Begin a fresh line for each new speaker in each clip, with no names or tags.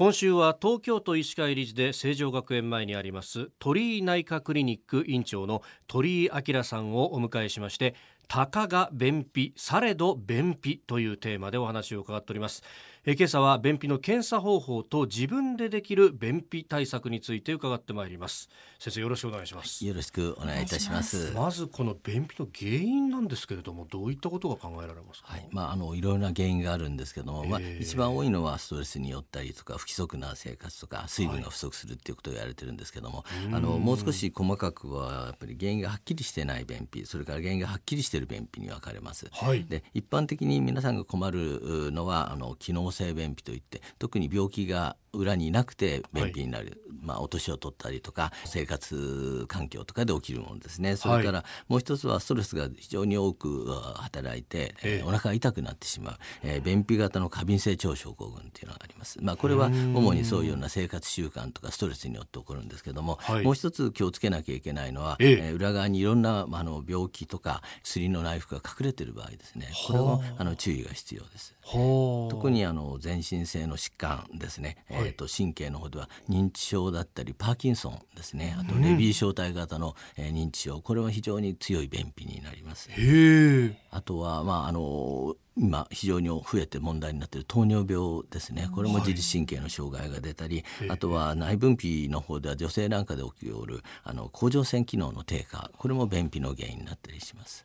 今週は東京都医師会理事で成城学園前にあります鳥居内科クリニック院長の鳥居明さんをお迎えしましてたかが便秘されど便秘というテーマでお話を伺っております。え今朝は便秘の検査方法と自分でできる便秘対策について伺ってまいります。先生よろしくお願いします。
よろしくお願いいたします。
まずこの便秘の原因なんですけれどもどういったことが考えられますか、
はい、まああのいろいろな原因があるんですけども、まあ一番多いのはストレスによったりとか不規則な生活とか水分が不足するっていうことを言われてるんですけども、はい、あのもう少し細かくはやっぱり原因がはっきりしてない便秘それから原因がはっきりしている便秘に分かれます、はい、で一般的に皆さんが困るのはあの機能性便秘といって特に病気が裏にいなくて便秘になる、はい、まあ、お年を取ったりとか生活環境とかで起きるものですね。それからもう一つはストレスが非常に多く働いて、えー、お腹が痛くなってしまう、えー、便秘型の過敏性腸症候群っていうのがあります、まあ、これは主にそういうような生活習慣とかストレスによって起こるんですけども、はい、もう一つ気をつけなきゃいけないのは、えー、裏側にいろんな、まあ、あの病気とか薬の内服が隠れてる場合ですね。これもあの注意が必要です。特にあの全身性の疾患ですね、はい、えー、と神経の方では認知症だったりパーキンソンですね。あとレビー小体型の、えー、認知症。これは非常に強い便秘になります。あとはまああの今非常に増えて問題になっている糖尿病ですね。これも自律神経の障害が出たり、はい、あとは内分泌の方では女性なんかで起きるあの甲状腺機能の低下。これも便秘の原因になったりします。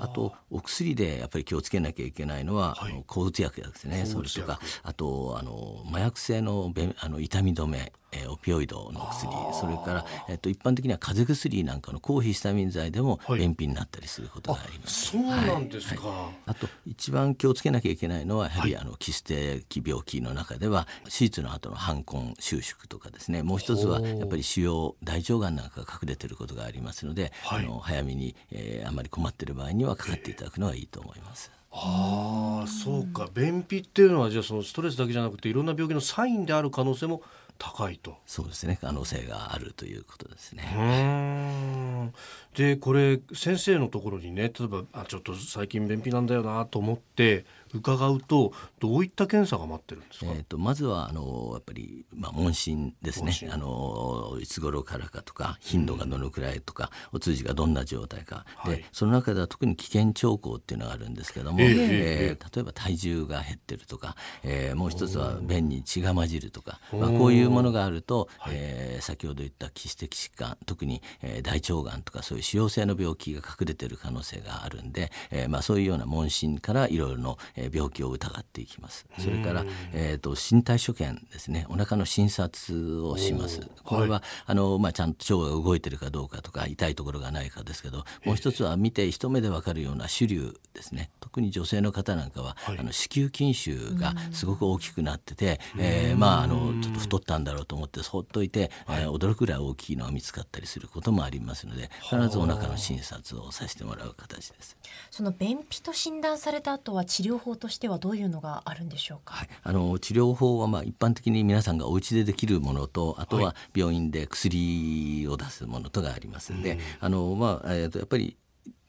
あとお薬でやっぱり気をつけなきゃいけないのは、はい、あの抗うつ薬ですね。それとかあとあの麻薬性のあの痛み止めえー、オピオイドの薬。それから、えーと、一般的には風邪薬なんかの抗ヒスタミン剤でも便秘になったりすることがあります。
はい、そうなんですか、はい。
はい、あと一番気をつけなきゃいけないのはやはり、あのキス的病気の中では手術の後の反根収縮とかですね。もう一つはやっぱり腫瘍大腸がんなんかが隠れていることがありますので、あの早めに、えー、あまり困っている場合にはかかっていただくのはいいと思います。
ああそうか。便秘っていうのはじゃあそのストレスだけじゃなくていろんな病気のサインである可能性も高いと。
そうですね。可能性があるということですね。
でこれ先生のところにね例えばあちょっと最近便秘なんだよなと思って伺うとどういった検査が待ってるんですか、
えーと、まずはあのやっぱり、まあ、問診ですね。あのいつ頃からかとか頻度がどのくらいとか、うん、お通じがどんな状態か、はい、でその中では特に危険兆候っていうのがあるんですけども、えー、えー、例えば体重が減ってるとか、えー、もう一つは便に血が混じるとか、まあ、こういうものがあると、はい、えー、先ほど言った基質的疾患特に、えー、大腸がんとかそういう腫瘍性の病気が隠れてる可能性があるんで、えーまあ、そういうような問診からいろいろの、え病気を疑っていきます。それから、えーと、身体所見ですね。お腹の診察をします。これは、はい、あのまあ、ちゃんと腸が動いてるかどうかとか痛いところがないかですけどもう一つは見て一目でわかるような腫瘤ですね。特に女性の方なんかは、はい、あの子宮筋腫がすごく大きくなってて、えー、まああのちょっと太ったんだろうと思ってそっといて、はい、えー、驚くぐらい大きいのが見つかったりすることもありますので必ずお腹の診察をさせてもらう形です。
その便秘と診断された後は治療法としてはどういうのがあるんでしょうか、はい、
あの治療法はまあ一般的に皆さんがお家でできるものとあとは病院で薬を出すものとがありますので、はい、あのまあえー、とやっぱり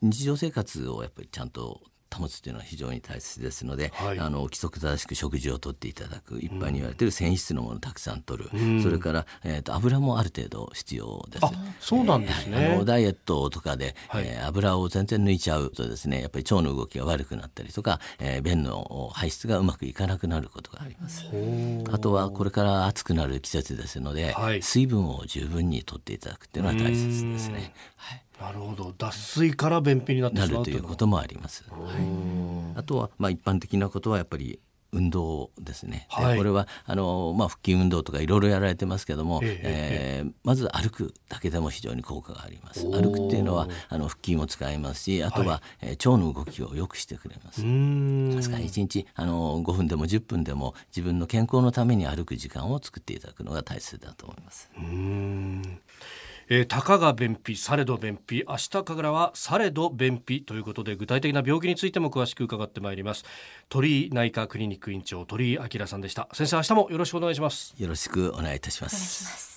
日常生活をやっぱりちゃんと保つというのは非常に大切ですので、はい、あの規則正しく食事をとっていただく一般に言われている繊維質のものをたくさん取る、うん、それから、えーと、油もある程度必要です。
そうなんですね、
えー、あのダイエットとかで、はい、えー、油を全然抜いちゃうとですねやっぱり腸の動きが悪くなったりとか、えー、便の排出がうまくいかなくなることがあります。あとはこれから暑くなる季節ですので、はい、水分を十分にとっていただくっていうのは大切ですね。
はいなるほど。脱水から便秘になってし
まうということもあります。はい、あとはまあ一般的なことはやっぱり運動ですね、はい、これはあの、まあ、腹筋運動とかいろいろやられてますけども、ええー、まず歩くだけでも非常に効果があります。歩くっていうのはあの腹筋を使いますしあとは、はい、えー、腸の動きを良くしてくれます。ですから1日あの5分でも10分でも自分の健康のために歩く時間を作っていただくのが大切だと思います。
うんえー、たかが便秘されど便秘明日からはされど便秘ということで具体的な病気についても詳しく伺ってまいります。鳥居内科クリニック院長鳥居明さんでした。先生明日もよろしくお願いします。
よろしくお願いいたします